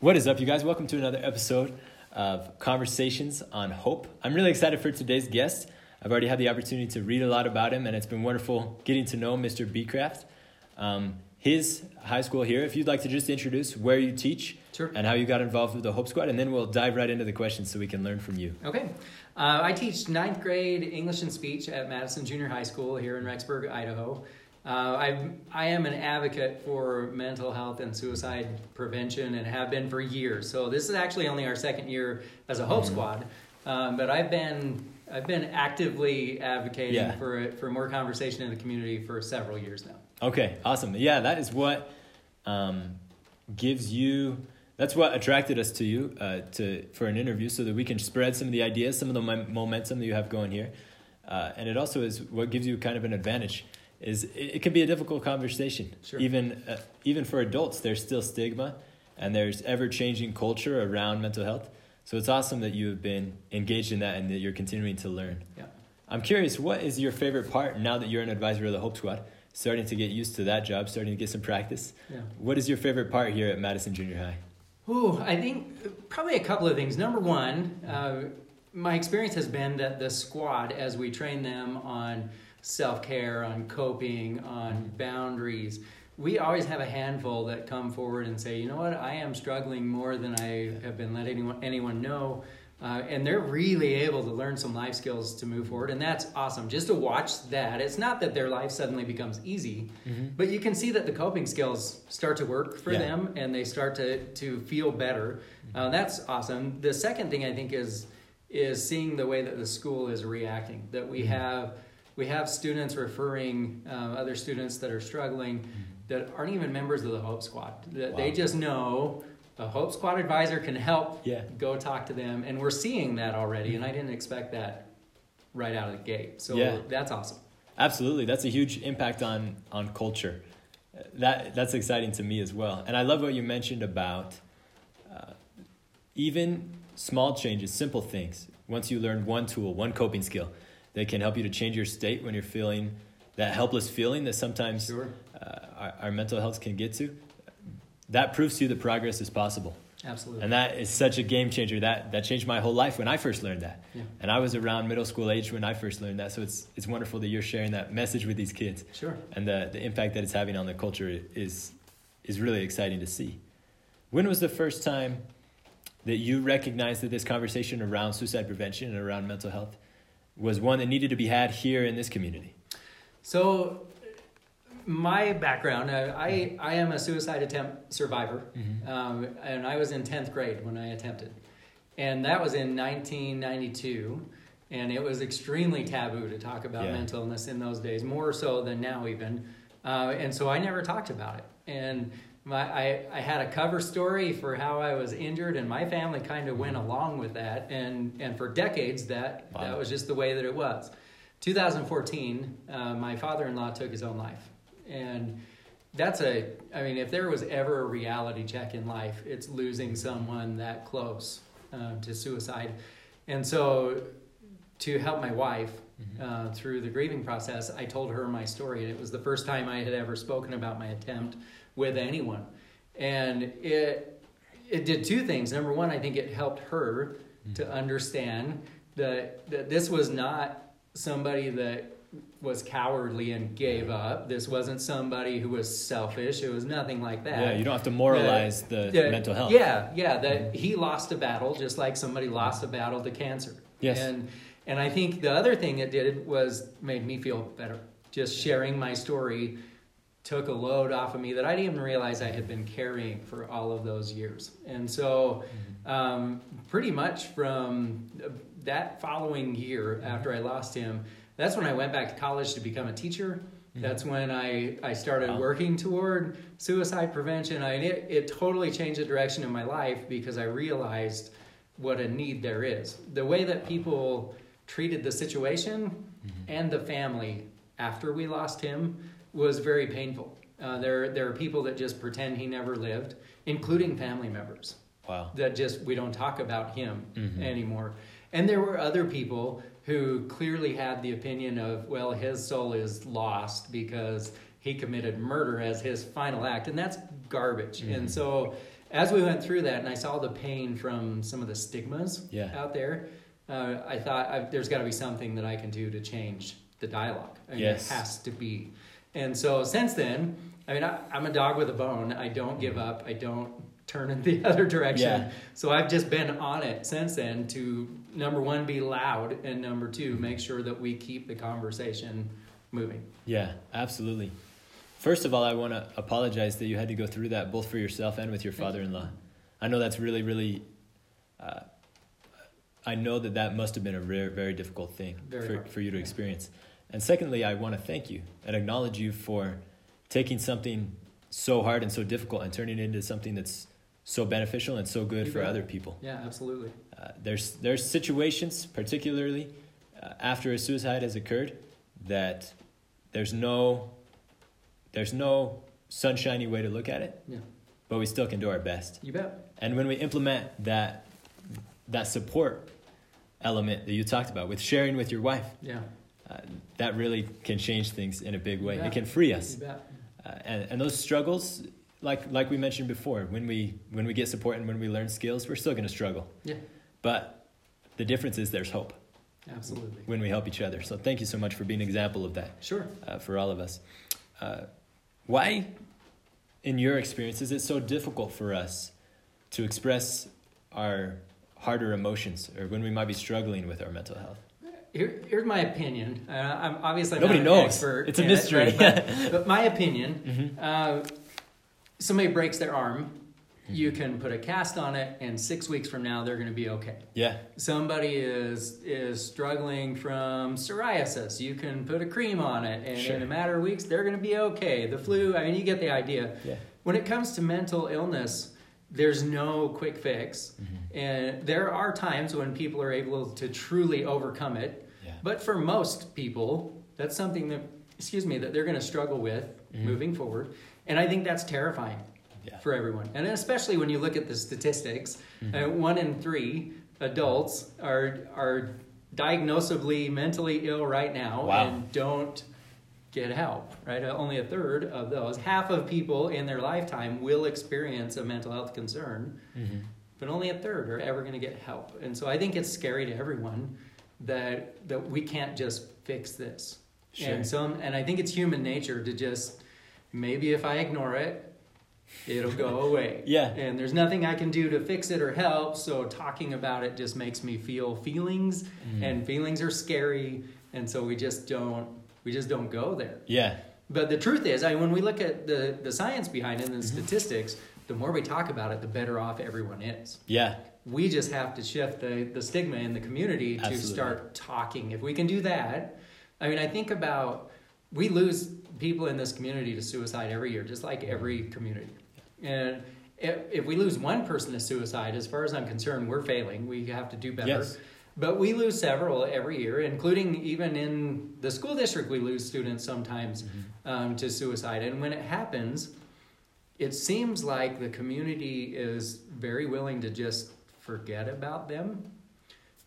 What is up, you guys? Welcome to another episode of Conversations on Hope. I'm really excited for today's guest. I've already had the opportunity to read a lot about him, and it's been wonderful getting to know Mr. Becraft. Um, his high school here, if you'd like to just introduce where you teach Sure. and how you got involved with the Hope Squad, and then we'll dive right into the questions so we can learn from you. Okay. Uh, I teach ninth grade English and speech at Madison Junior High School here in Rexburg, Idaho. Uh, I, I am an advocate for mental health and suicide prevention and have been for years. So this is actually only our second year as a Hope Squad, um, but I've been I've been actively advocating Yeah. for it for more conversation in the community for several years now. Okay, awesome. Yeah, that is what um, gives you. That's what attracted us to you uh, to for an interview, so that we can spread some of the ideas, some of the mom- momentum that you have going here, uh, and it also is what gives you kind of an advantage. Is it, it can be a difficult conversation, Sure. even uh, even for adults. There's still stigma, and there's ever changing culture around mental health. So it's awesome that you have been engaged in that and that you're continuing to learn. Yeah. I'm curious, what is your favorite part now that you're an advisor of the Hope Squad? Starting to get used to that job, starting to get some practice. Yeah. What is your favorite part here at Madison Junior High? Ooh, I think probably a couple of things. Number one, uh, my experience has been that the squad, as we train them on self care, on coping, on boundaries, we always have a handful that come forward and say, you know what, I am struggling more than I have been letting anyone, anyone know. Uh, and they're really able to learn some life skills to move forward, and that's awesome. Just to watch that, it's not that their life suddenly becomes easy, but you can see that the coping skills start to work for Yeah. them, and they start to to feel better. Uh, that's awesome. The second thing I think is is seeing the way that the school is reacting. That we have we have students referring uh, other students that are struggling that aren't even members of the Hope Squad. That they just know a Hope Squad advisor can help. Yeah. Go talk to them, and we're seeing that already. And I didn't expect that right out of the gate. So Yeah. that's awesome. Absolutely, that's a huge impact on on culture. That that's exciting to me as well. And I love what you mentioned about uh, even small changes, simple things. Once you learn one tool, one coping skill, that can help you to change your state when you're feeling that helpless feeling that sometimes Sure. uh, our, our mental health can get to. That proves to you that progress is possible. Absolutely. And that is such a game changer. That that changed my whole life when I first learned that. Yeah. And I was around middle school age when I first learned that. So it's it's wonderful that you're sharing that message with these kids. Sure. And the, the impact that it's having on the culture is is really exciting to see. When was the first time that you recognized that this conversation around suicide prevention and around mental health was one that needed to be had here in this community? So, my background, I, I, I am a suicide attempt survivor, um, and I was in 10th grade when I attempted. And that was in 1992, and it was extremely taboo to talk about Yeah. mental illness in those days, more so than now, even. Uh, and so I never talked about it. And my, I, I had a cover story for how I was injured, and my family kind of went along with that. And, and for decades, that, Wow. that was just the way that it was. 2014, uh, my father-in-law took his own life, and that's a. I mean, if there was ever a reality check in life, it's losing someone that close uh, to suicide, and so to help my wife uh, through the grieving process, I told her my story, and it was the first time I had ever spoken about my attempt with anyone, and it it did two things. Number one, I think it helped her to mm-hmm. understand that that this was not somebody that was cowardly and gave up. This wasn't somebody who was selfish. It was nothing like that. Yeah, you don't have to moralize the mental health. Yeah, yeah, that mm-hmm. he lost a battle just like somebody mm-hmm. lost a battle to cancer. Yes. And and I think the other thing it did was made me feel better. Just sharing my story took a load off of me that I didn't even realize I had been carrying for all of those years. And so mm-hmm. um, pretty much from that following year mm-hmm. after I lost him, that's when I went back to college to become a teacher. Mm-hmm. That's when I, I started Wow. working toward suicide prevention. I, it, it totally changed the direction of my life because I realized what a need there is. The way that people treated the situation and the family after we lost him was very painful. Uh, there, there are people that just pretend he never lived, including family members Wow. that just we don't talk about him Mhm. anymore. And there were other people who clearly had the opinion of, well, his soul is lost because he committed murder as his final act, and that's garbage. And so, as we went through that and I saw the pain from some of the stigmas Yeah. out there, uh, I thought there's got to be something that I can do to change the dialogue. I mean, Yes. It has to be. And so since then, I mean, I, I'm a dog with a bone. I don't give up. I don't turn in the other direction. Yeah. So I've just been on it since then to number one, be loud, and number two, make sure that we keep the conversation moving. Yeah, absolutely. First of all, I want to apologize that you had to go through that both for yourself and with your father-in-law. I know that's really, really. Uh, I know that that must have been a very, very difficult thing Very for, hard, for you to yeah. And secondly, I want to thank you and acknowledge you for taking something so hard and so difficult and turning it into something that's so beneficial and so good You for other people. Yeah, absolutely. Uh, there's there's situations, particularly uh, after a suicide has occurred, that there's no there's no sunshiny way to look at it, Yeah, but we still can do our best. you bet. And when we implement that that support element that you talked about with sharing with your wife, Yeah, uh, that really can change things in a big way. It can free us. Uh, and, and those struggles, like like we mentioned before, when we when we get support and when we learn skills, we're still going to struggle. Yeah, But the difference is there's hope absolutely. when we help each other. So thank you so much for being an example of that Sure. uh, for all of us. Uh, why, in your experience, is it so difficult for us to express our harder emotions or when we might be struggling with our mental health? Here, here's my opinion. Uh, I'm obviously Nobody not an knows. expert It's a mystery. It, right? but, but my opinion, Mm-hmm. uh, somebody breaks their arm, you can put a cast on it, and six weeks from now they're going to be okay. Yeah, Somebody is is struggling from psoriasis, you can put a cream on it, and Sure. in a matter of weeks they're going to be okay. The flu, I mean, you get the idea. yeah. When it comes to mental illness, there's no quick fix. Mm-hmm. And there are times when people are able to truly overcome it. But for most people, that's something that, excuse me, that they're going to struggle with Mhm. moving forward. And I think that's terrifying Yeah. for everyone. And especially when you look at the statistics, Mhm. uh, one in three adults are, are diagnosably mentally ill right now Wow. and don't get help, right? Uh, Only a third of those, half of people in their lifetime will experience a mental health concern, Mm-hmm. but only a third are ever going to get help. And so I think it's scary to everyone that that we can't just fix this. Sure. And some and I think it's human nature to just maybe if I ignore it, it'll go away. Yeah. And there's nothing I can do to fix it or help, so talking about it just makes me feel feelings Mhm. and feelings are scary and so we just don't we just don't go there. Yeah. But the truth is, I mean, when we look at the, the science behind it and the Mm-hmm. statistics, the more we talk about it, the better off everyone is. Yeah. We just have to shift the, the stigma in the community to Absolutely. start talking. If we can do that, I mean, I think about we lose people in this community to suicide every year, just like every community. And if, if we lose one person to suicide, as far as I'm concerned, we're failing. We have to do better. Yes. But we lose several every year, including even in the school district, we lose students sometimes Mm-hmm. um, to suicide. And when it happens, it seems like the community is very willing to just forget about them.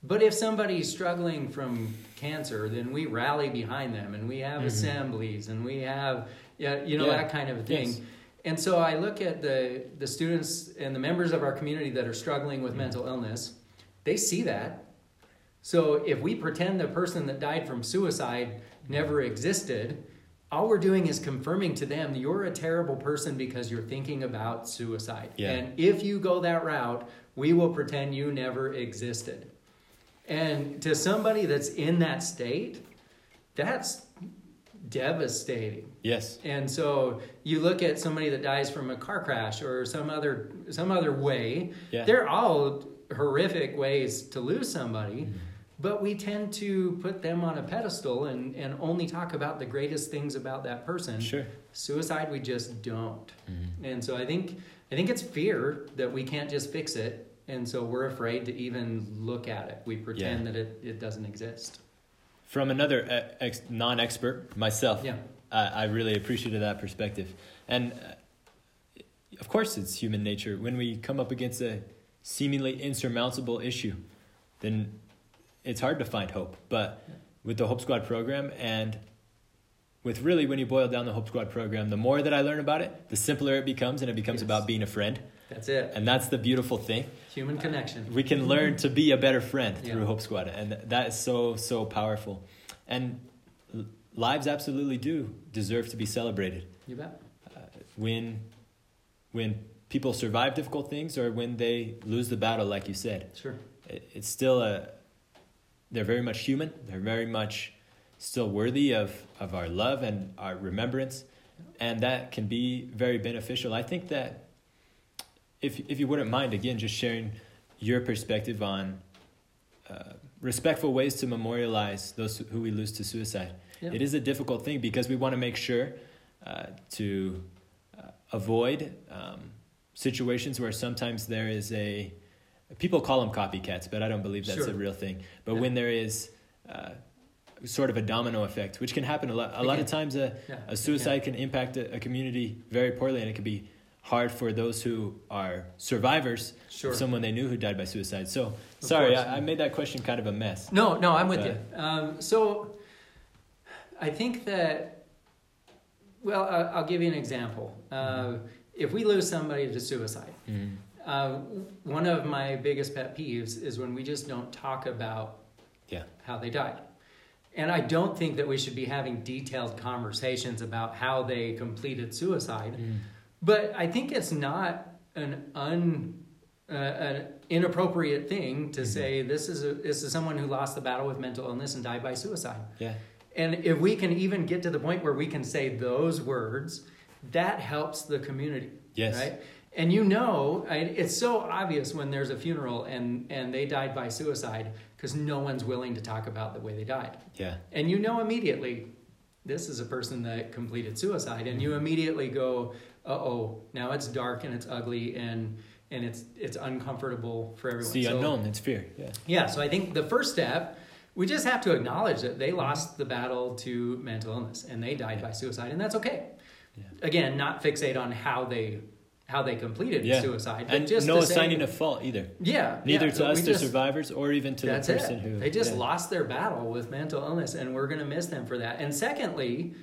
But if somebody's struggling from cancer, then we rally behind them and we have Mhm. assemblies and we have, yeah, you know, Yeah. that kind of thing. Yes. And so I look at the, the students and the members of our community that are struggling with mental illness, they see that. So if we pretend the person that died from suicide never existed, all we're doing is confirming to them you're a terrible person because you're thinking about suicide. Yeah. And if you go that route, we will pretend you never existed. And to somebody that's in that state, that's devastating. Yes. And so you look at somebody that dies from a car crash or some other some other way. Yeah. They're all horrific ways to lose somebody, Mhm. But we tend to put them on a pedestal and, and only talk about the greatest things about that person. Sure. Suicide we just don't. Mhm. And so I think I think it's fear that we can't just fix it. And so we're afraid to even look at it. We pretend Yeah. that it, it doesn't exist. From another ex- non-expert myself, Yeah. I, I really appreciated that perspective. And uh, of course, it's human nature. When we come up against a seemingly insurmountable issue, then it's hard to find hope. But with the Hope Squad program and with really when you boil down the Hope Squad program, the more that I learn about it, the simpler it becomes, and it becomes Yes. about being a friend. That's it. And that's the beautiful thing. Human connection. We can learn to be a better friend Yeah. through Hope Squad. And that is so, so powerful. And l- lives absolutely do deserve to be celebrated. You bet. Uh, when, when people survive difficult things or when they lose the battle, like you said, Sure. it, it's still a, they're very much human. They're very much still worthy of, of our love and our remembrance. And that can be very beneficial. I think that if, if you wouldn't mind, again, just sharing your perspective on uh, respectful ways to memorialize those who we lose to suicide. Yeah. It is a difficult thing because we want to make sure uh, to uh, avoid um, situations where sometimes there is a people call them copycats, but I don't believe that's Sure. a real thing. But Yeah. when there is uh, sort of a domino effect, which can happen a lot, a lot of times, a, Yeah. a suicide can impact a, a community very poorly, and it can be hard for those who are survivors Sure. of someone they knew who died by suicide. So, sorry, course. I, I made that question kind of a mess. No, no, I'm with But- you. Um, so I think that, well, uh, I'll give you an example. Uh, if we lose somebody to suicide, Mhm. Uh, one of my biggest pet peeves is when we just don't talk about Yeah. how they died. And I don't think that we should be having detailed conversations about how they completed suicide. Mm. But I think it's not an un uh, an inappropriate thing to Mhm. say this is a, this is someone who lost the battle with mental illness and died by suicide. Yeah. And if we can even get to the point where we can say those words, that helps the community, Yes. right? And you know, it's so obvious when there's a funeral and and they died by suicide because no one's willing to talk about the way they died. Yeah. And you know immediately, this is a person that completed suicide, and you immediately go, "Uh oh, now it's dark and it's ugly and and it's it's uncomfortable for everyone." It's the So- unknown. It's fear. Yeah. Yeah, so I think the first step, we just have to acknowledge that they lost the battle to mental illness and they died by suicide, and that's okay. Yeah. Again, not fixate on how they how they completed Yeah. suicide, but And just no assigning of fault either. yeah, Neither yeah, to us, the survivors, or even to the person it. who they just yeah. lost their battle with mental illness, and we're going to miss them for that. And secondly,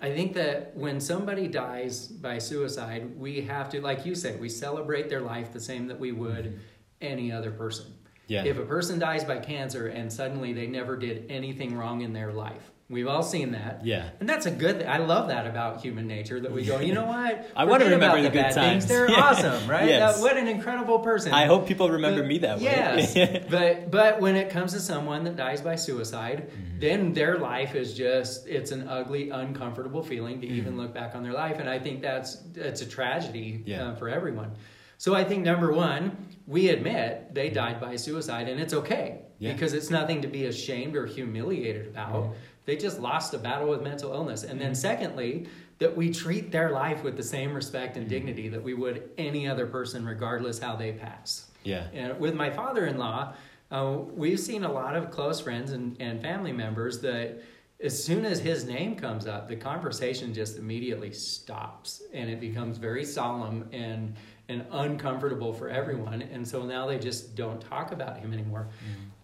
I think that when somebody dies by suicide, we have to, like you said, we celebrate their life the same that we would any other person. Mm-hmm. Yeah. If a person dies by cancer and suddenly they never did anything wrong in their life, we've all seen that. yeah. And that's a good. I love that about human nature that we go. You know what? I wanna remember about the good bad things. times. They're Yeah. awesome, right? Yes. That- what an incredible person. I hope people remember But- me that way. Yes, but but when it comes to someone that dies by suicide, Mm-hmm. then their life is just it's an ugly, uncomfortable feeling to even Mm-hmm. look back on their life, and I think that's it's a tragedy Yeah. uh, for everyone. So I think number one, we admit they died by suicide, and it's okay Yeah. because it's nothing to be ashamed or humiliated about. Mhm. They just lost a battle with mental illness, and then secondly, that we treat their life with the same respect and dignity that we would any other person, regardless how they pass. yeah. And with my father in law, uh, we've seen a lot of close friends and, and family members that as soon as his name comes up, the conversation just immediately stops and it becomes very solemn and, and uncomfortable for everyone. And so now they just don't talk about him anymore.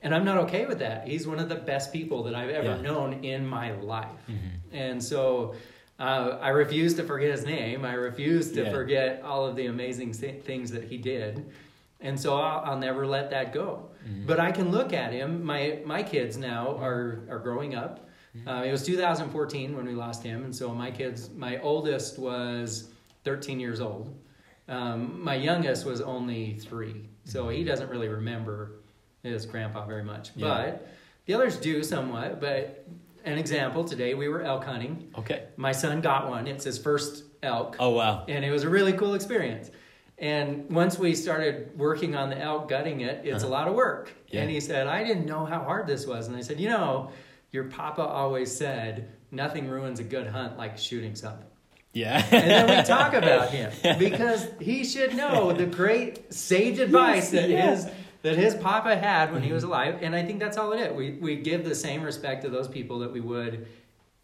And I'm not okay with that. He's one of the best people that I've ever Yeah. known in my life. Mhm. And so uh, I refuse to forget his name. I refuse to Yeah. forget all of the amazing things that he did. And so I'll, I'll never let that go. Mhm. But I can look at him. My my kids now are are growing up. Uh, it was 2014 when we lost him, and so my kids. My oldest was 13 years old. Um, my youngest was only three, so he doesn't really remember his grandpa very much. Yeah. But the others do somewhat. But an example today, we were elk hunting. Okay. My son got one. It's his first elk Oh wow. and it was a really cool experience. And once we started working on the elk, gutting it, it's a Uh-huh. lot of work. Yeah. And he said, I didn't know how hard this was. And I said, You know, your papa always said, nothing ruins a good hunt like shooting something. Yeah. And then we talk about him because he should know the great sage advice that yeah. his that his papa had when he was mm-hmm. alive. And I think that's all it is. We we give the same respect to those people that we would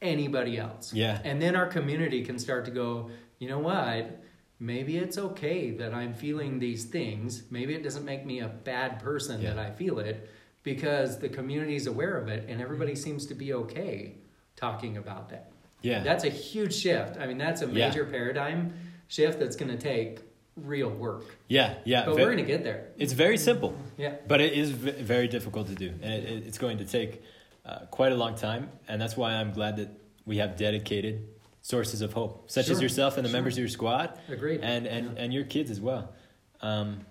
anybody else. Yeah. And then our community can start to go, you know what? Maybe it's okay that I'm feeling these things. Maybe it doesn't make me a bad person Yeah. that I feel it because the community is aware of it and everybody mm-hmm. seems to be okay talking about that. Yeah. That's a huge shift. I mean, that's a Yeah. major paradigm shift that's going to take real work. Yeah, yeah. But ve- we're going to get there. it's very simple, Yeah. but it is v- very difficult to do, and it, it- it's going to take uh, quite a long time. And that's why I'm glad that we have dedicated sources of hope, such as yourself and the sure. members of your squad, Agreed. and and and your kids as well. Um,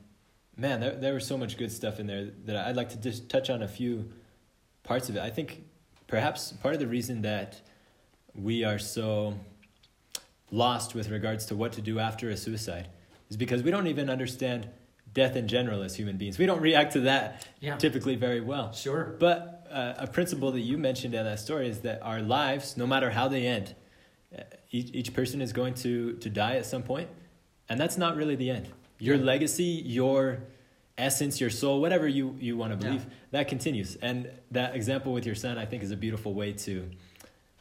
man, there there was so much good stuff in there that I'd like to just touch on a few parts of it. I think perhaps part of the reason that we are so lost with regards to what to do after a suicide is because we don't even understand death in general as human beings. We don't react to that yeah. typically very well. Sure. But uh, a principle that you mentioned in that story is that our lives, no matter how they end, uh, each, each person is going to, to die at some point, and that's not really the end. Your Yeah. legacy, your essence, your soul, whatever you, you want to Yeah. believe, that continues. And that example with your son, I think, is a beautiful way to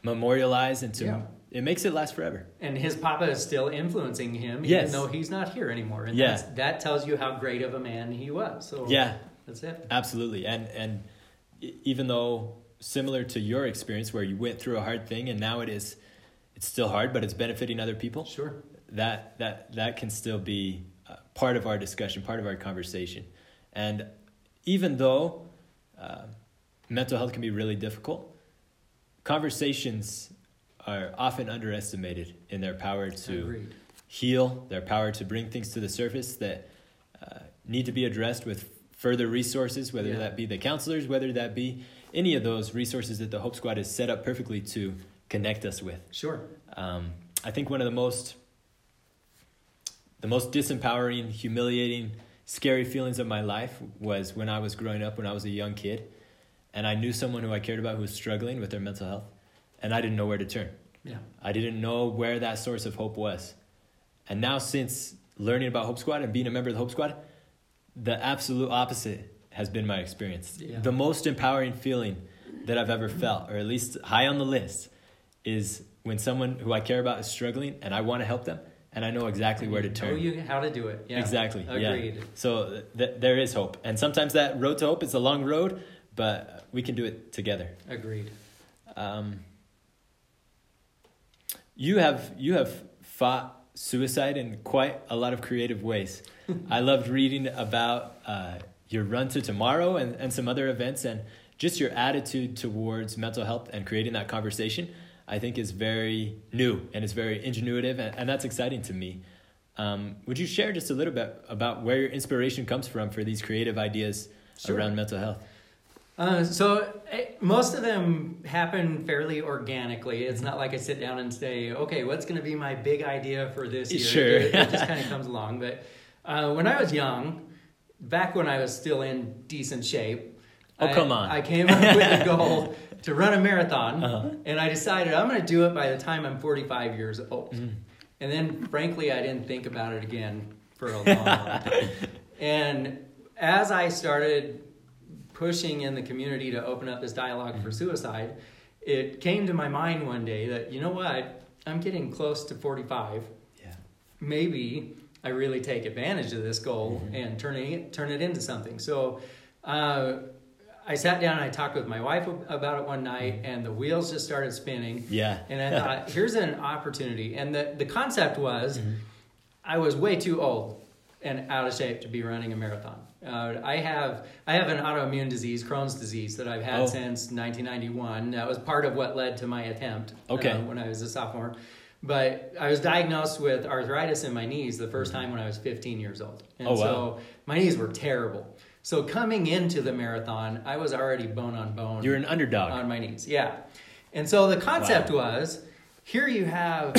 memorialize and to Yeah. it makes it last forever. And his papa is still influencing him, Yes. even though he's not here anymore. And Yeah. that's, that tells you how great of a man he was. So Yeah, that's it. Absolutely, and and even though similar to your experience where you went through a hard thing and now it is, it's still hard, but it's benefiting other people. Sure. That that that can still be uh, part of our discussion, part of our conversation, and even though uh, mental health can be really difficult, conversations are often underestimated in their power to Agreed. heal, their power to bring things to the surface that uh, need to be addressed with further resources, whether Yeah. that be the counselors, whether that be any of those resources that the Hope Squad is set up perfectly to connect us with. Sure. Um, I think one of the most the most disempowering, humiliating, scary feelings of my life was when I was growing up, when I was a young kid, and I knew someone who I cared about who was struggling with their mental health, and I didn't know where to turn. Yeah. I didn't know where that source of hope was. And now, since learning about Hope Squad and being a member of the Hope Squad, the absolute opposite has been my experience. Yeah. The most empowering feeling that I've ever felt, or at least high on the list, is when someone who I care about is struggling and I want to help them and I know exactly where to Know turn. you how to do it. Yeah. Exactly. Agreed. Yeah. So th- there is hope. And sometimes that road to hope is a long road, but we can do it together. Agreed. Um, you have you have fought suicide in quite a lot of creative ways. I loved reading about uh, your run to tomorrow and, and some other events and just your attitude towards mental health and creating that conversation. I think is very new and it's very ingenuitive and, and that's exciting to me. Um, would you share just a little bit about where your inspiration comes from for these creative ideas Sure. around mental health? Uh, so eh, most of them happen fairly organically. It's not like I sit down and say, "Okay, what's going to be my big idea for this year?" Sure. It, it just kind of comes along. But uh, when I was young, back when I was still in decent shape, Oh, I, come on. I came up with the goal to run a marathon, Uh-huh. and I decided I'm going to do it by the time I'm 45 years old. Mm. And then, frankly, I didn't think about it again for a long, long time. And as I started pushing in the community to open up this dialog Mm-hmm. for suicide, it came to my mind one day that, you know what, I'm getting close to 45. Yeah. Maybe I really take advantage of this goal Mhm. and turn it, turn it into something. So uh, I sat down and I talked with my wife about it one night, Mm-hmm. and the wheels just started spinning. Yeah. And I thought, here's an opportunity. And the, the concept was Mhm. I was way too old and out of shape to be running a marathon. Uh, I have I have an autoimmune disease, Crohn's disease, that I've had Oh. since 1991. That was part of what led to my attempt Okay. uh, when I was a sophomore. But I was diagnosed with arthritis in my knees the first time when I was 15 years old. And Oh, wow. so my knees were terrible. So coming into the marathon, I was already bone on bone You're an underdog. on my knees. Yeah. And so the concept was here you have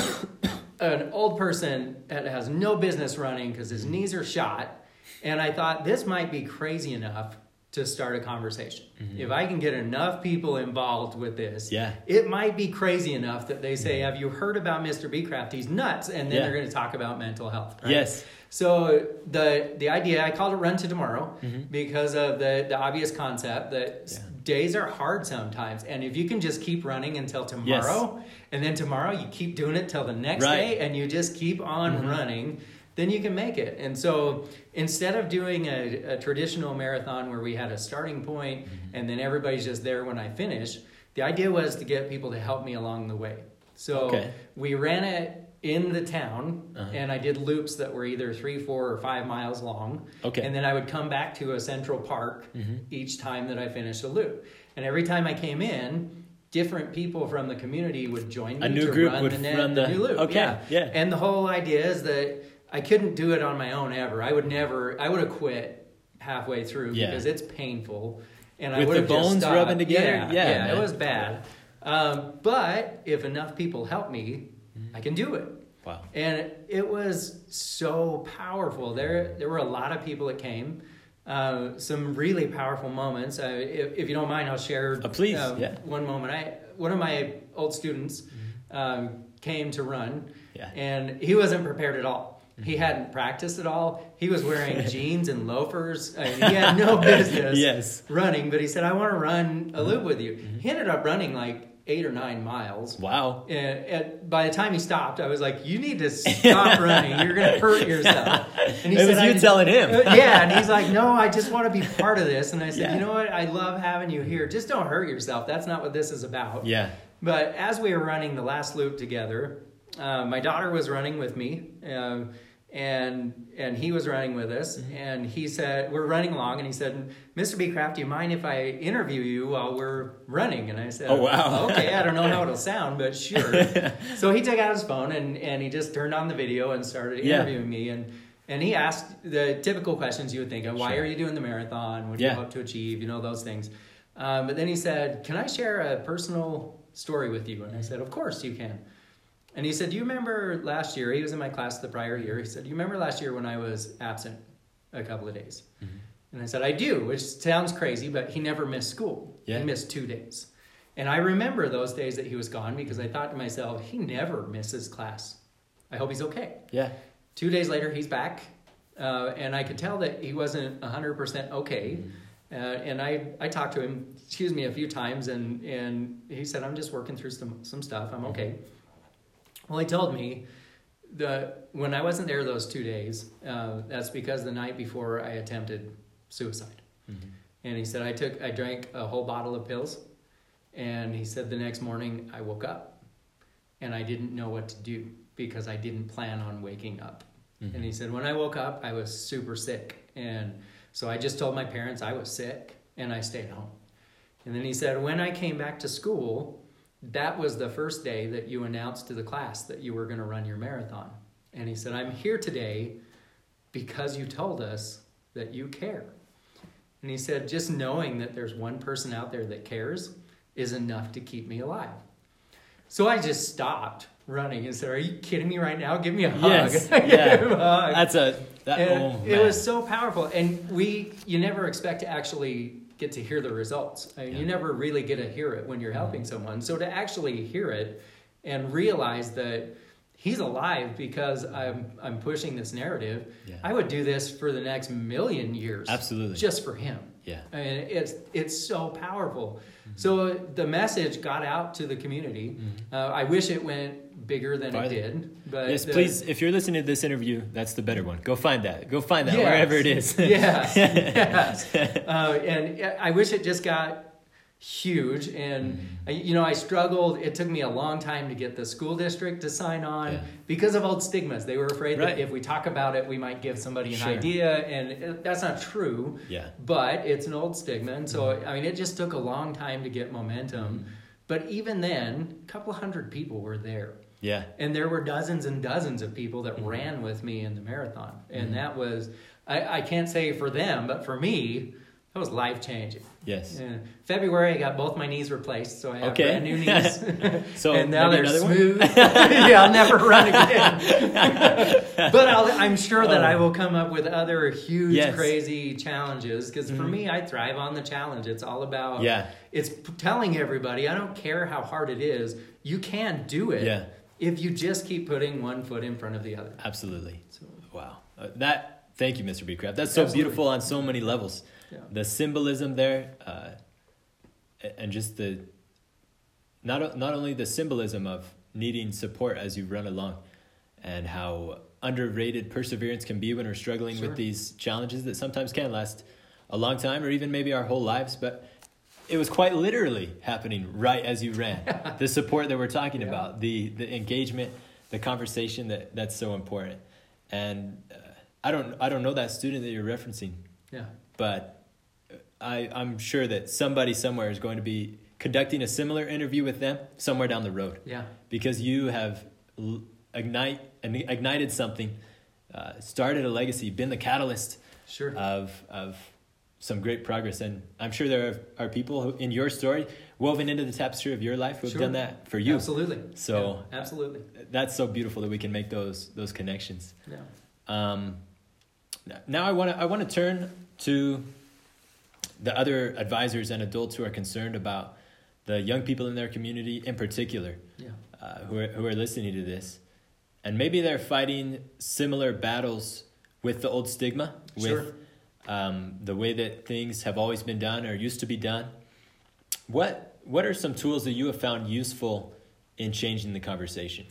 an old person that has no business running because his knees are shot. And I thought this might be crazy enough to start a conversation. If I can get enough people involved with this, Mm-hmm. Yeah. it might be crazy enough that they say, Have you heard about Mr. Becraft? He's nuts. And then Yeah. they're going to talk about mental health. right? Yes. So the the idea I called it Run to Tomorrow Mhm. because of the the obvious concept that Yeah. days are hard sometimes, and if you can just keep running until tomorrow, and then tomorrow you keep doing it till the next Right. day, and you just keep on Mhm. running, then you can make it. And so instead of doing a, a traditional marathon where we had a starting point Mm-hmm. and then everybody's just there when I finish, the idea was to get people to help me along the way. So Okay. we ran it in the town Uh-huh. and I did loops that were either three, four, or five miles long. Okay. And then I would come back to a central park Mhm. each time that I finished a loop. And every time I came in, different people from the community would join me A new to group run would the, net, run the the- new loop. okay, Yeah. yeah. And the whole idea is that I couldn't do it on my own ever. I would never. I would have quit halfway through Yeah. because it's painful. And I would have bones rubbing together? Yeah, Yeah, yeah, it was bad. Um, but if enough people help me, I can do it. Wow. And it was so powerful. There, there were a lot of people that came. Uh, some really powerful moments. Uh, if, if you don't mind, I'll share. Uh, please, uh, yeah. One moment. I one of my old students um, came to run, Yeah. and he wasn't prepared at all. Mm-hmm. He hadn't practiced at all. He was wearing jeans and loafers. I mean, he had no business Yes. running, but he said, "I want to run a loop with you." Mm-hmm. He ended up running like eight or nine miles. Wow. And, and by the time he stopped, I was like, "You need to stop running. You're going to hurt yourself." And It was you telling him. Uh, yeah, and he's like, "No, I just want to be part of this." And I said, Yeah. "You know what? I love having you here. Just don't hurt yourself. That's not what this is about." Yeah. But as we were running the last loop together, uh, my daughter was running with me, um, and and he was running with us. Mm-hmm. And he said, "We're running along," and he said, "Mr. Becraft, do you mind if I interview you while we're running?" And I said, Oh, wow. okay. I don't know how it'll sound, but sure." so he took out his phone and and he just turned on the video and started Yeah. interviewing me and. And he asked the typical questions you would think of: Why Sure. are you doing the marathon? What do Yeah. you hope to achieve? You know those things. Um, but then he said, "Can I share a personal story with you?" And I said, "Of course you can." And he said, "Do you remember last year? He was in my class the prior year. He said, "Do you remember last year when I was absent a couple of days?" And I said, "I do," which sounds crazy, but he never missed school. Yeah. He missed two days, and I remember those days that he was gone because I thought to myself, "He never misses class. I hope he's okay." Yeah. Two days later, he's back, uh, and I could tell that he wasn't hundred percent okay. Uh, and I, I talked to him, excuse me, a few times, and, and he said, "I'm just working through some some stuff. I'm okay." Well, he told me the when I wasn't there those two days, uh, that's because the night before I attempted suicide. Mm-hmm. And he said I took I drank a whole bottle of pills, and he said the next morning I woke up, and I didn't know what to do because I didn't plan on waking up. Mhm. And he said when I woke up I was super sick, and so I just told my parents I was sick, and I stayed home. And then he said when I came back to school, that was the first day that you announced to the class that you were going to run your marathon. And he said I'm here today because you told us that you care. And he said, just knowing that there's one person out there that cares is enough to keep me alive. So I just stopped running and said, Are you kidding me right now? Give me a hug. Yes. Yeah. a hug. That's a that. Oh, it was so powerful. And we, you never expect to actually get to hear the results. I mean, You never really get to hear it when you're helping mm-hmm. someone. So to actually hear it and realize that he's alive because mm-hmm. I'm, I'm pushing this narrative, Yeah. I would do this for the next million years. Absolutely. Just for him. Yeah. I mean, it's it's so powerful. Mm-hmm. So the message got out to the community. Uh, I wish it went bigger than Farther. it did. But Yes, the- please. If you're listening to this interview, that's the better one. Go find that. Go find that Yes. wherever it is. yes, yes. Uh, and I wish it just got huge. And Mm-hmm. You know, I struggled. It took me a long time to get the school district to sign on Yeah. because of old stigmas. They were afraid Right. that if we talk about it, we might give somebody an Sure. idea, and it, that's not true. Yeah. But it's an old stigma, and so Mm-hmm. I mean, it just took a long time to get momentum. But even then, a couple hundred people were there. Yeah. And there were dozens and dozens of people Mm-hmm. that ran with me in the marathon. And that was, I, I can't say for them, but for me, that was life changing. Yes. In February, I got both my knees replaced, so I have Okay. brand new knees. So and now they're smooth. yeah, I'll never run again. but I'll, I'm sure that I Oh. will come up with other huge, Yes. crazy challenges. Because for Mhm. me, I thrive on the challenge. It's all about Yeah. it's p- telling everybody, I don't care how hard it is, you can do it Yeah. if you just keep putting one foot in front of the other. Absolutely. So, Wow. Uh, that. Thank you, Mr. Becraft. That's so Absolutely. beautiful on so many levels. Yeah. The symbolism there, uh, and just the not not only the symbolism of needing support as you run along, and how underrated perseverance can be when we're struggling Sure. with these challenges that sometimes can last a long time or even maybe our whole lives, but. It was quite literally happening right as you ran. the support that we're talking Yeah. about, the the engagement, the conversation that that's so important. And uh, I don't I don't know that student that you're referencing, Yeah. but I I'm sure that somebody somewhere is going to be conducting a similar interview with them somewhere down the road Yeah. because you have ignite ignited something, uh, started a legacy, been the catalyst Sure. of of some great progress. And I'm sure there are, are people who, in your story woven into the tapestry of your life who have Sure. done that for you. Absolutely. So- Yeah, absolutely. That's so beautiful that we can make those those connections. Yeah. Um, now I want to I want to turn to the other advisors and adults who are concerned about the young people in their community in particular Yeah. uh, who are who are listening to this, and maybe they're fighting similar battles with the old stigma, with um, the way that things have always been done or used to be done. What what are some tools that you have found useful in changing the conversation?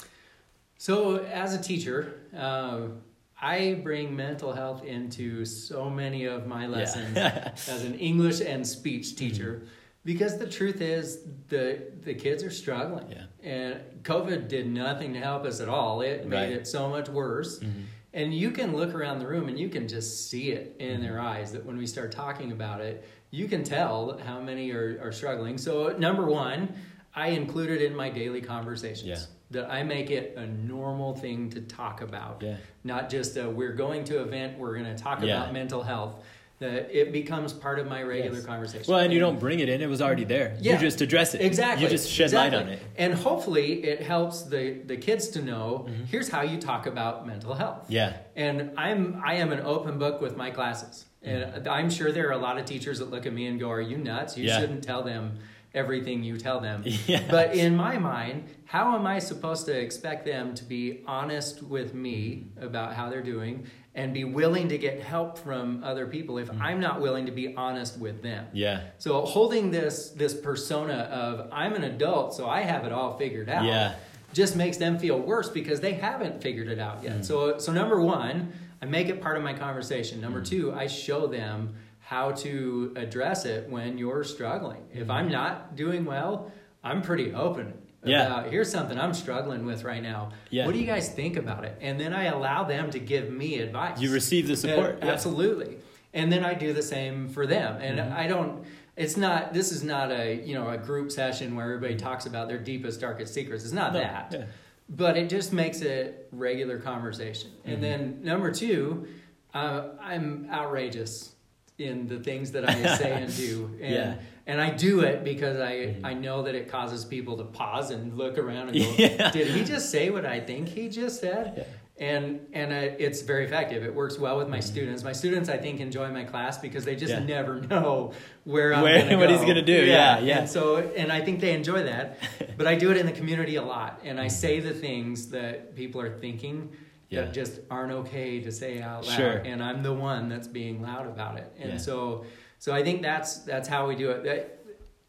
So, as a teacher, um, I bring mental health into so many of my lessons Yeah. as an English and speech teacher because the truth is the the kids are struggling. Yeah. And COVID did nothing to help us at all. It made Right. it so much worse. Mhm. And you can look around the room and you can just see it in their eyes that when we start talking about it, you can tell how many are, are struggling. So, number one, I include it in my daily conversations. Yeah. That I make it a normal thing to talk about. Yeah. Not just a, we're going to event, we're going to talk Yeah. about mental health. That it becomes part of my regular Yes. conversation. Well, and you don't bring it in; it was already there. Yeah. You just address it. Exactly. You just shed exactly. light on it. And hopefully it helps the, the kids to know Mm-hmm. here's how you talk about mental health. Yeah. And I'm I am an open book with my classes. And I'm sure there are a lot of teachers that look at me and go, "Are you nuts? You Yeah. shouldn't tell them everything you tell them." Yeah. But in my mind, how am I supposed to expect them to be honest with me about how they're doing and be willing to get help from other people if Mm-hmm. I'm not willing to be honest with them? Yeah. So holding this this persona of I'm an adult, so I have it all figured out, Yeah. just makes them feel worse because they haven't figured it out yet. Mm. So so number one, I make it part of my conversation. Number Mm. two, I show them how to address it when you're struggling. If I'm not doing well, I'm pretty open. Yeah. About, here's something I'm struggling with right now. Yeah. What do you guys think about it? And then I allow them to give me advice. You receive the support. Yeah, Yeah. Absolutely. And then I do the same for them. And Mm-hmm. I don't it's not this is not a, you know, a group session where everybody talks about their deepest darkest secrets. It's not No, that. yeah. But it just makes it regular conversation. Mm-hmm. And then number 2, uh, I'm outrageous in the things that I say and do. And Yeah. and I do it because I I know that it causes people to pause and look around and go, Yeah. "Did he just say what I think he just said?" Yeah. and and uh, it's very effective. It works well with my students. My students, I think, enjoy my class because they just Mm-hmm. Never know where I'm Where- what go. he's gonna do. Yeah, yeah. And so, and I think they enjoy that. but I do it in the community a lot, and I say the things that people are thinking Mm-hmm. Yeah. that just aren't okay to say out loud. Sure. And I'm the one that's being loud about it. And Yeah. so, so I think that's that's how we do it. That-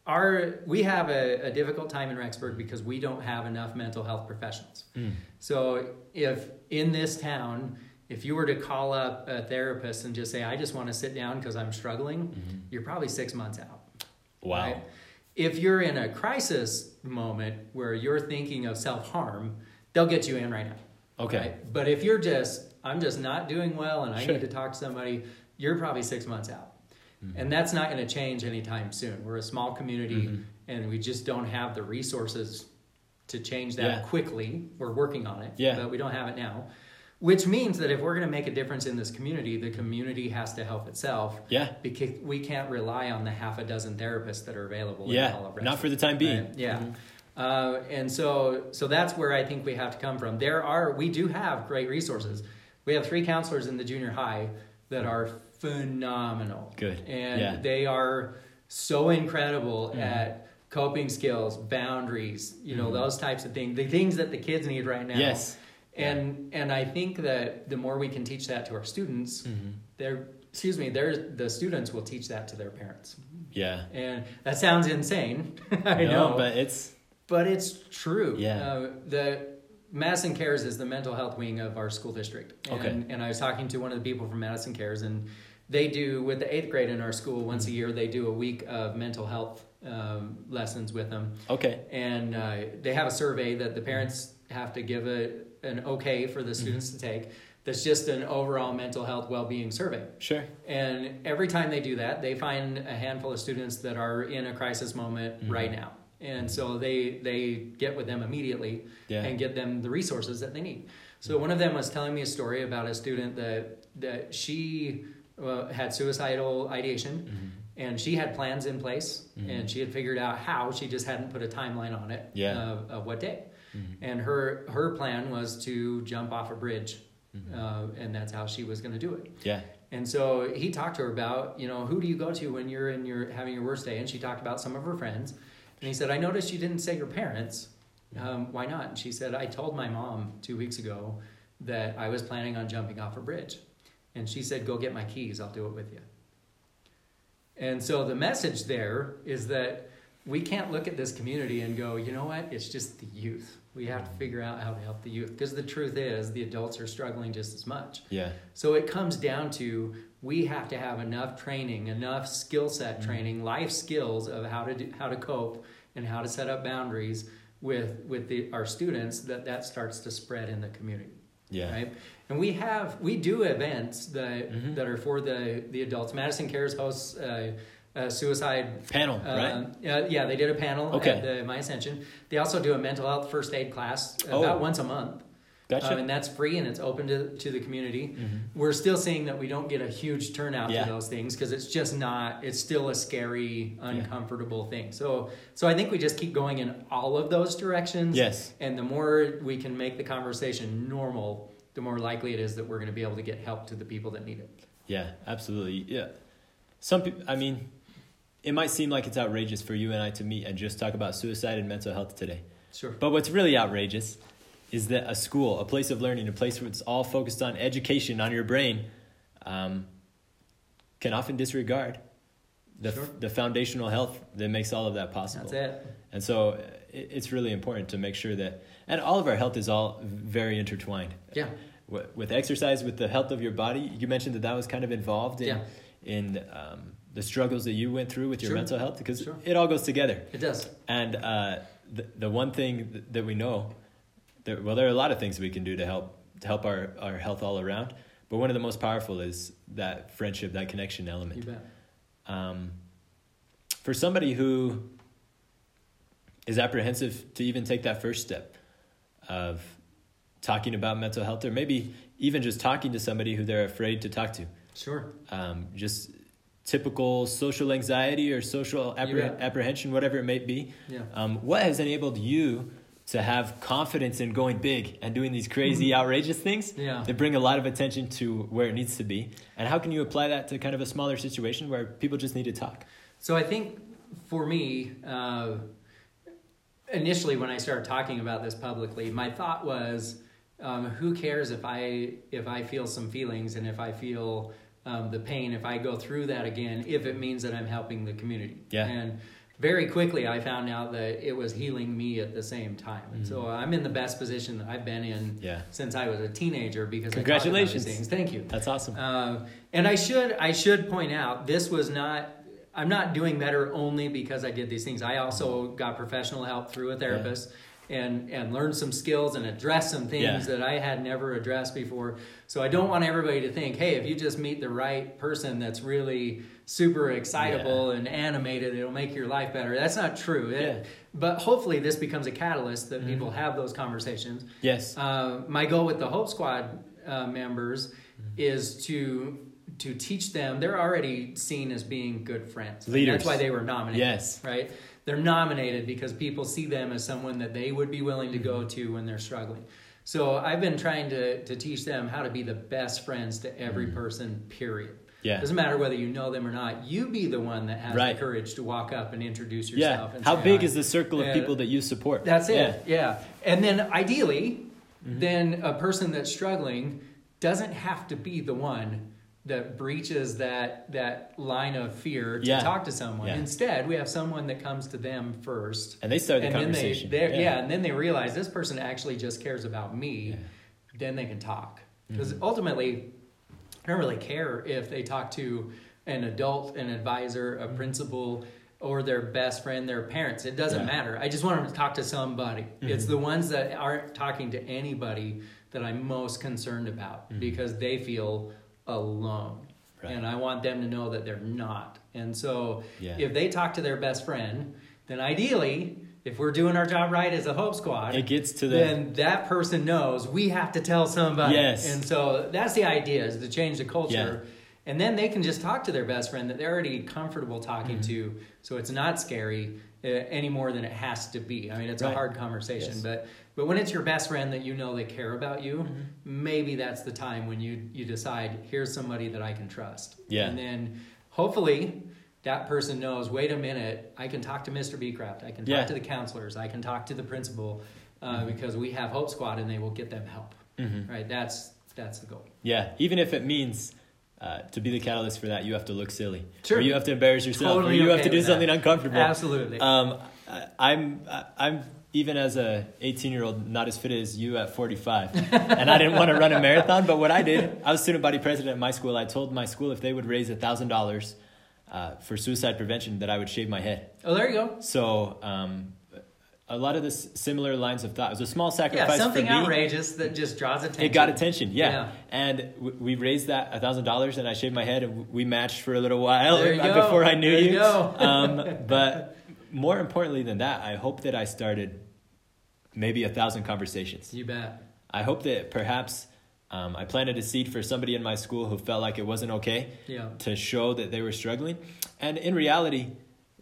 Our we have a, a difficult time in Rexburg because we don't have enough mental health professionals. Mm. So if in this town, if you were to call up a therapist and just say, "I just want to sit down because I'm struggling," Mm-hmm. you're probably six months out. Wow. right? If you're in a crisis moment where you're thinking of self harm, they'll get you in right now. Okay. right? But if you're just, I'm just not doing well and I Sure. need to talk to somebody, you're probably six months out. Mm-hmm. And that's not going to change anytime soon. We're a small community Mhm. and we just don't have the resources to change that Yeah. quickly. We're working on it, Yeah. but we don't have it now. Which means that if we're going to make a difference in this community, the community has to help itself Yeah. because we can't rely on the half a dozen therapists that are available. in Yeah. all of Not for the time being. Right, Yeah. Mhm. Uh, and so, so that's where I think we have to come from. There are, we do have great resources. We have three counselors in the junior high that are phenomenal. Good. And Yeah. they are so incredible Mhm. at coping skills, boundaries, you know, Mhm. those types of things, the things that the kids need right now. Yes. And, and I think that the more we can teach that to our students, Mhm. they're, excuse me, they're, the students will teach that to their parents. Yeah. And that sounds insane. I no, know. but it's But it's true. Yeah. Uh, the Madison Cares is the mental health wing of our school district. And, Okay. and I was talking to one of the people from Madison Cares, and they do, with the eighth grade in our school, once a Mm-hmm. year, they do a week of mental health um, lessons with them. okay. And uh, they have a survey that the parents have to give a, an okay for the students to take. That's just an overall mental health well-being survey. Sure. And every time they do that, they find a handful of students that are in a crisis moment Mhm. right now. And so they they get with them immediately Yeah. and get them the resources that they need. So one of them was telling me a story about a student that that she uh, had suicidal ideation Mhm. and she had plans in place Mhm. and she had figured out how she just hadn't put a timeline on it Yeah. of, of what day Mhm. and her her plan was to jump off a bridge Mhm. uh, and that's how she was going to do it Yeah. and so he talked to her about, you know, who do you go to when you're in your having your worst day? And she talked about some of her friends. And he said, I noticed you didn't say your parents. Um, why not? And she said, I told my mom two weeks ago that I was planning on jumping off a bridge. And she said, Go get my keys. I'll do it with you. And so the message there is that we can't look at this community and go, you know what? It's just the youth. We have to figure out how to help the youth. Because the truth is, the adults are struggling just as much. Yeah. So it comes down to we have to have enough training, enough skill set Mhm. training, life skills of how to do, how to cope and how to set up boundaries with with the, our students that that starts to spread in the community, Yeah. right? And we have we do events that Mhm. that are for the the adults. Madison Cares hosts uh, a suicide Panel, right? um, yeah, yeah, they did a panel Okay. at the My Ascension. They also do a mental health first aid class Oh. about once a month. Gotcha. Um, and that's free and it's open to, to the community. Mhm. We're still seeing that we don't get a huge turnout Yeah. to those things because it's just not, it's still a scary, Yeah. uncomfortable thing. So, so I think we just keep going in all of those directions. Yes. And the more we can make the conversation normal, the more likely it is that we're going to be able to get help to the people that need it. Yeah, absolutely. Yeah. Some people, I mean, it might seem like it's outrageous for you and I to meet and just talk about suicide and mental health today. Sure. But what's really outrageous is that a school, a place of learning, a place where it's all focused on education, on your brain, um, can often disregard the, Sure. the foundational health that makes all of that possible. That's it. And so it, it's really important to make sure that, and all of our health is all very intertwined. Yeah. Wi- With exercise, with the health of your body, you mentioned that that was kind of involved in, Yeah. in um, the struggles that you went through with your Sure. mental health, because Sure. it all goes together. It does. And uh, the, the one thing that we know, that, well, there are a lot of things we can do to help to help our, our health all around, but one of the most powerful is that friendship, that connection element. You bet. Um, for somebody who is apprehensive to even take that first step of talking about mental health, or maybe even just talking to somebody who they're afraid to talk to, Sure. um, just typical social anxiety or social appreh- apprehension, whatever it may be. Yeah. Um, what has enabled you to have confidence in going big and doing these crazy, outrageous things Mm-hmm. Yeah. that bring a lot of attention to where it needs to be? And how can you apply that to kind of a smaller situation where people just need to talk? So I think for me, uh, initially when I started talking about this publicly, my thought was, um, who cares if I if I feel some feelings and if I feel um, the pain, if I go through that again, if it means that I'm helping the community. Yeah. And very quickly, I found out that it was healing me at the same time. And so I'm in the best position that I've been in Yeah. since I was a teenager because Congratulations. I about these things. Thank you. That's awesome. Uh, and I should I should point out this was not I'm not doing better only because I did these things. I also got professional help through a therapist and and learned some skills and address some things Yeah. that I had never addressed before. So I don't want everybody to think, hey, if you just meet the right person that's really super excitable and animated, it'll make your life better. That's not true. It- Yeah. But hopefully this becomes a catalyst that Mhm. people have those conversations yes. uh, my goal with the Hope Squad uh, members Mm-hmm. is to to teach them. They're already seen as being good friends. Leaders. That's why they were nominated. Yes. Right. They're nominated because people see them as someone that they would be willing to go to when they're struggling. So I've been trying to to teach them how to be the best friends to every Mm-hmm. person. Period. Yeah. Doesn't matter whether you know them or not. You be the one that has Right. the courage to walk up and introduce Yeah. yourself. And How say big is the circle of people that you support? That's Yeah. it. Yeah. And then ideally, Mm-hmm. then a person that's struggling doesn't have to be the one that breaches that that line of fear to Yeah. talk to someone. Yeah. Instead, we have someone that comes to them first. And they start the and then they, conversation. yeah. and then they realize this person actually just cares about me. Yeah. Then they can talk because Mhm. ultimately, I don't really care if they talk to an adult, an advisor, Mm-hmm. a principal, or their best friend, their parents. It doesn't Yeah. matter. I just want them to talk to somebody. It's the ones that aren't talking to anybody that I'm most concerned about because they feel alone. Right. And I want them to know that they're not. And so Yeah. if they talk to their best friend, then ideally, if we're doing our job right as a Hope Squad, It gets to the then that person knows we have to tell somebody. Yes. And so that's the idea is to change the culture. And then they can just talk to their best friend that they're already comfortable talking Mm-hmm. to. So it's not scary uh, any more than it has to be. I mean, it's Right. a hard conversation, Yes. but but when it's your best friend that you know they care about you, Mm-hmm. maybe that's the time when you you decide here's somebody that I can trust. Yeah. And then hopefully that person knows, wait a minute, I can talk to Mr. Becraft, I can talk Yeah. to the counselors, I can talk to the principal, uh, because we have Hope Squad and they will get them help. Mhm. Right? That's that's the goal. Yeah, even if it means uh, to be the catalyst for that, you have to look silly, Sure. or you have to embarrass yourself, Totally or you have to do that. something uncomfortable. Absolutely. Um, I, I'm I- I'm even as a 18 year old not as fit as you at 45, and I didn't want to run a marathon. But what I did, I was student body president at my school. I told my school if they would raise a thousand dollars uh, for suicide prevention, that I would shave my head. oh, there you go. So. Um, a lot of this similar lines of thought. It was a small sacrifice. Yeah, something outrageous that just draws attention. It got attention, yeah. Yeah. And we raised that a thousand dollars, and I shaved my head, and we matched for a little while go. before I knew There you. you go. um, but more importantly than that, I hope that I started maybe a thousand conversations. You bet. I hope that perhaps um, I planted a seed for somebody in my school who felt like it wasn't okay Yeah. to show that they were struggling. And in reality,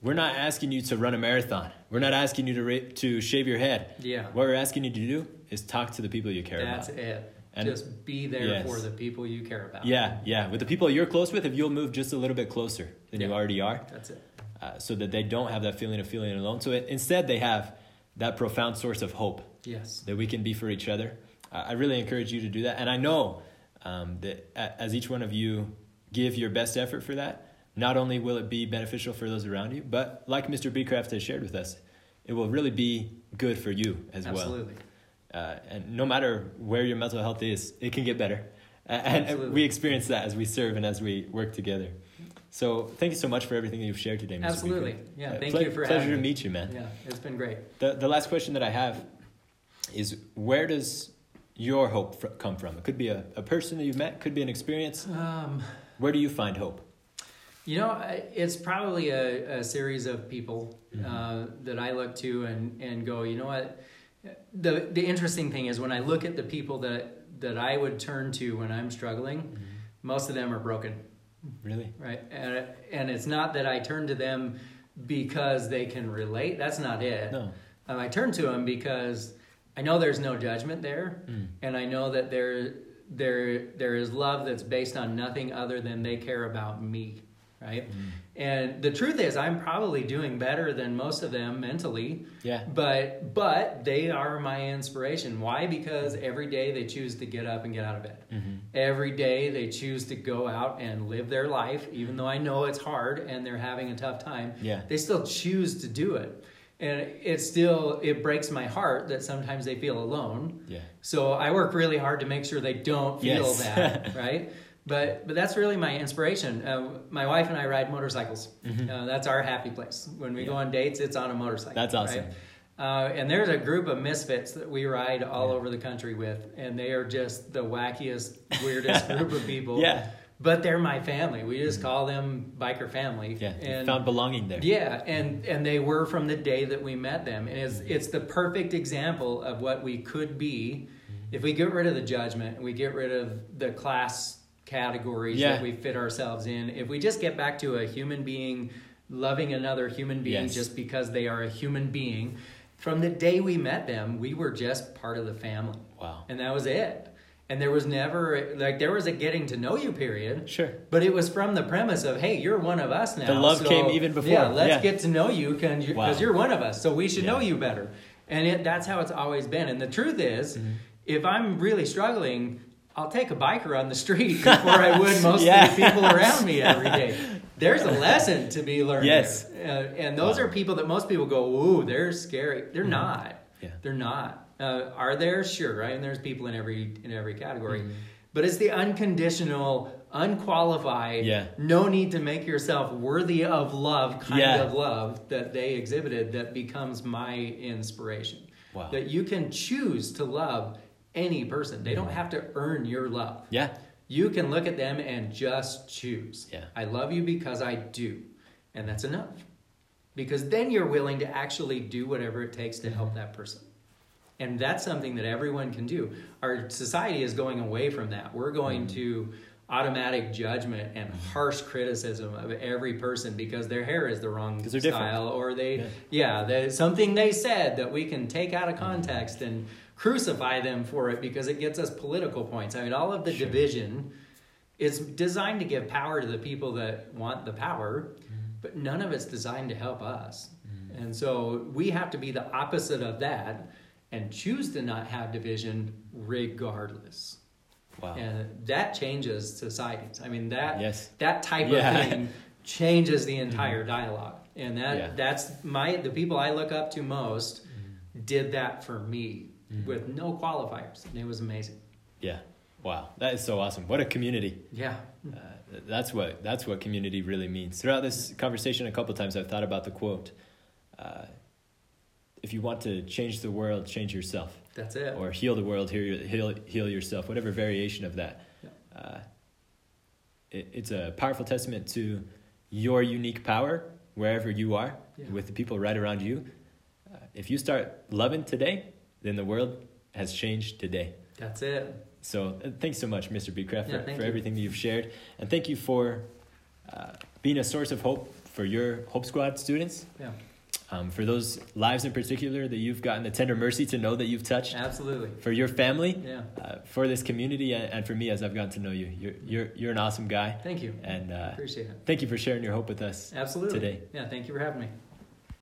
we're not asking you to run a marathon. We're not asking you to ra- to shave your head. Yeah. What we're asking you to do is talk to the people you care That's about. That's it. And- just be there Yes. for the people you care about. Yeah, yeah. With the people you're close with, if you'll move just a little bit closer than you already are, That's it. uh, so that they don't have that feeling of feeling alone. So it, instead, they have that profound source of hope Yes. that we can be for each other. Uh, I really encourage you to do that. And I know um, that a- as each one of you give your best effort for that, not only will it be beneficial for those around you, but like Mr. Becraft has shared with us, it will really be good for you as well. Absolutely. Uh, and no matter where your mental health is, it can get better. Uh, and Absolutely. we experience that as we serve and as we work together. So thank you so much for everything that you've shared today, Mr. Absolutely. Becraft. Yeah. Uh, Thank ple- you for having pleasure to me. meet you, man. Yeah. It's been great. The, the last question that I have is where does your hope fr- come from? It could be a, a person that you've met, could be an experience. Um, Where do you find hope? You know, it's probably a, a series of people Mm-hmm. uh, that I look to and, and go, you know what? The the interesting thing is when I look at the people that that I would turn to when I'm struggling, Mm-hmm. most of them are broken, Really? right? And and it's not that I turn to them because they can relate. That's not it. No. Um, I turn to them because I know there's no judgment there, Mm. and I know that there there there is love that's based on nothing other than they care about me, right? Mm. And the truth is, I'm probably doing better than most of them mentally, Yeah. but but they are my inspiration. Why? Because every day they choose to get up and get out of bed. Mm-hmm. Every day they choose to go out and live their life, even though I know it's hard and they're having a tough time. Yeah. They still choose to do it. And it still it breaks my heart that sometimes they feel alone. Yeah. So I work really hard to make sure they don't feel Yes. that, right? But but that's really my inspiration. Uh, my wife and I ride motorcycles. Mhm. Uh, that's our happy place. When we go on dates, it's on a motorcycle. That's awesome. right? Uh, and there's a group of misfits that we ride all Yeah. over the country with, and they are just the wackiest, weirdest group of people. Yeah. But they're my family. We just call them biker family. Yeah. And found belonging there. yeah, and and they were from the day that we met them, and it's it's the perfect example of what we could be if we get rid of the judgment, and we get rid of the class categories Yeah. that we fit ourselves in. If we just get back to a human being loving another human being Yes. just because they are a human being, from the day we met them, we were just part of the family, Wow. and that was it. And there was never like there was a getting to know you period, Sure. but it was from the premise of, hey, you're one of us now. The love came even before. Yeah, let's Yeah. get to know you because you're, you're one of us. So we should know you better. And it, that's how it's always been. And the truth is, Mm-hmm. if I'm really struggling, I'll take a biker on the street before I would most Yeah. of the people around me every day. There's a lesson to be learned. Yes. Uh, and those Wow. are people that most people go, ooh, they're scary. They're not. Yeah. They're not. Uh, are there? Sure, right? And there's people in every in every category. Mhm. But it's the unconditional, unqualified, Yeah. no need to make yourself worthy of love kind Yeah. of love that they exhibited that becomes my inspiration. Wow. That you can choose to love any person. They don't have to earn your love. Yeah. You can look at them and just choose. Yeah. I love you because I do. And that's enough. Because then you're willing to actually do whatever it takes to help that person. And that's something that everyone can do. Our society is going away from that. We're going mm-hmm. to automatic judgment and mm-hmm. harsh criticism of every person because their hair is the wrong they're different. style or they Yeah. yeah, there's something they said that we can take out of mm-hmm. context and crucify them for it because it gets us political points. I mean, all of the Sure. division is designed to give power to the people that want the power, Mm-hmm. but none of it's designed to help us. And so we have to be the opposite of that and choose to not have division regardless. Wow. And that changes societies. I mean that Yes. that type Yeah. of thing changes the entire dialogue. And that Yeah. that's my the people I look up to most Mm-hmm. did that for me with no qualifiers. And it was amazing. Yeah. Wow. That is so awesome. What a community. Yeah. Uh, that's what that's what community really means. Throughout this conversation, a couple times I've thought about the quote: uh, "If you want to change the world, change yourself, That's it. or heal the world, heal heal, heal yourself." Whatever variation of that. Yeah. Uh, it, it's a powerful testament to your unique power wherever you are, Yeah. with the people right around you. Uh, if you start loving today, then the world has changed today. That's it. So uh, thanks so much, Mr. Becraft, Yeah, for, for everything that you've shared. And thank you for uh, being a source of hope for your Hope Squad students. Yeah. Um, for those lives in particular that you've gotten the tender mercy to know that you've touched. Absolutely. For your family, Yeah. uh, for this community, and, and for me as I've gotten to know you. You're, you're, you're an awesome guy. Thank you. And uh, Appreciate it. thank you for sharing your hope with us Absolutely. today. Yeah, thank you for having me.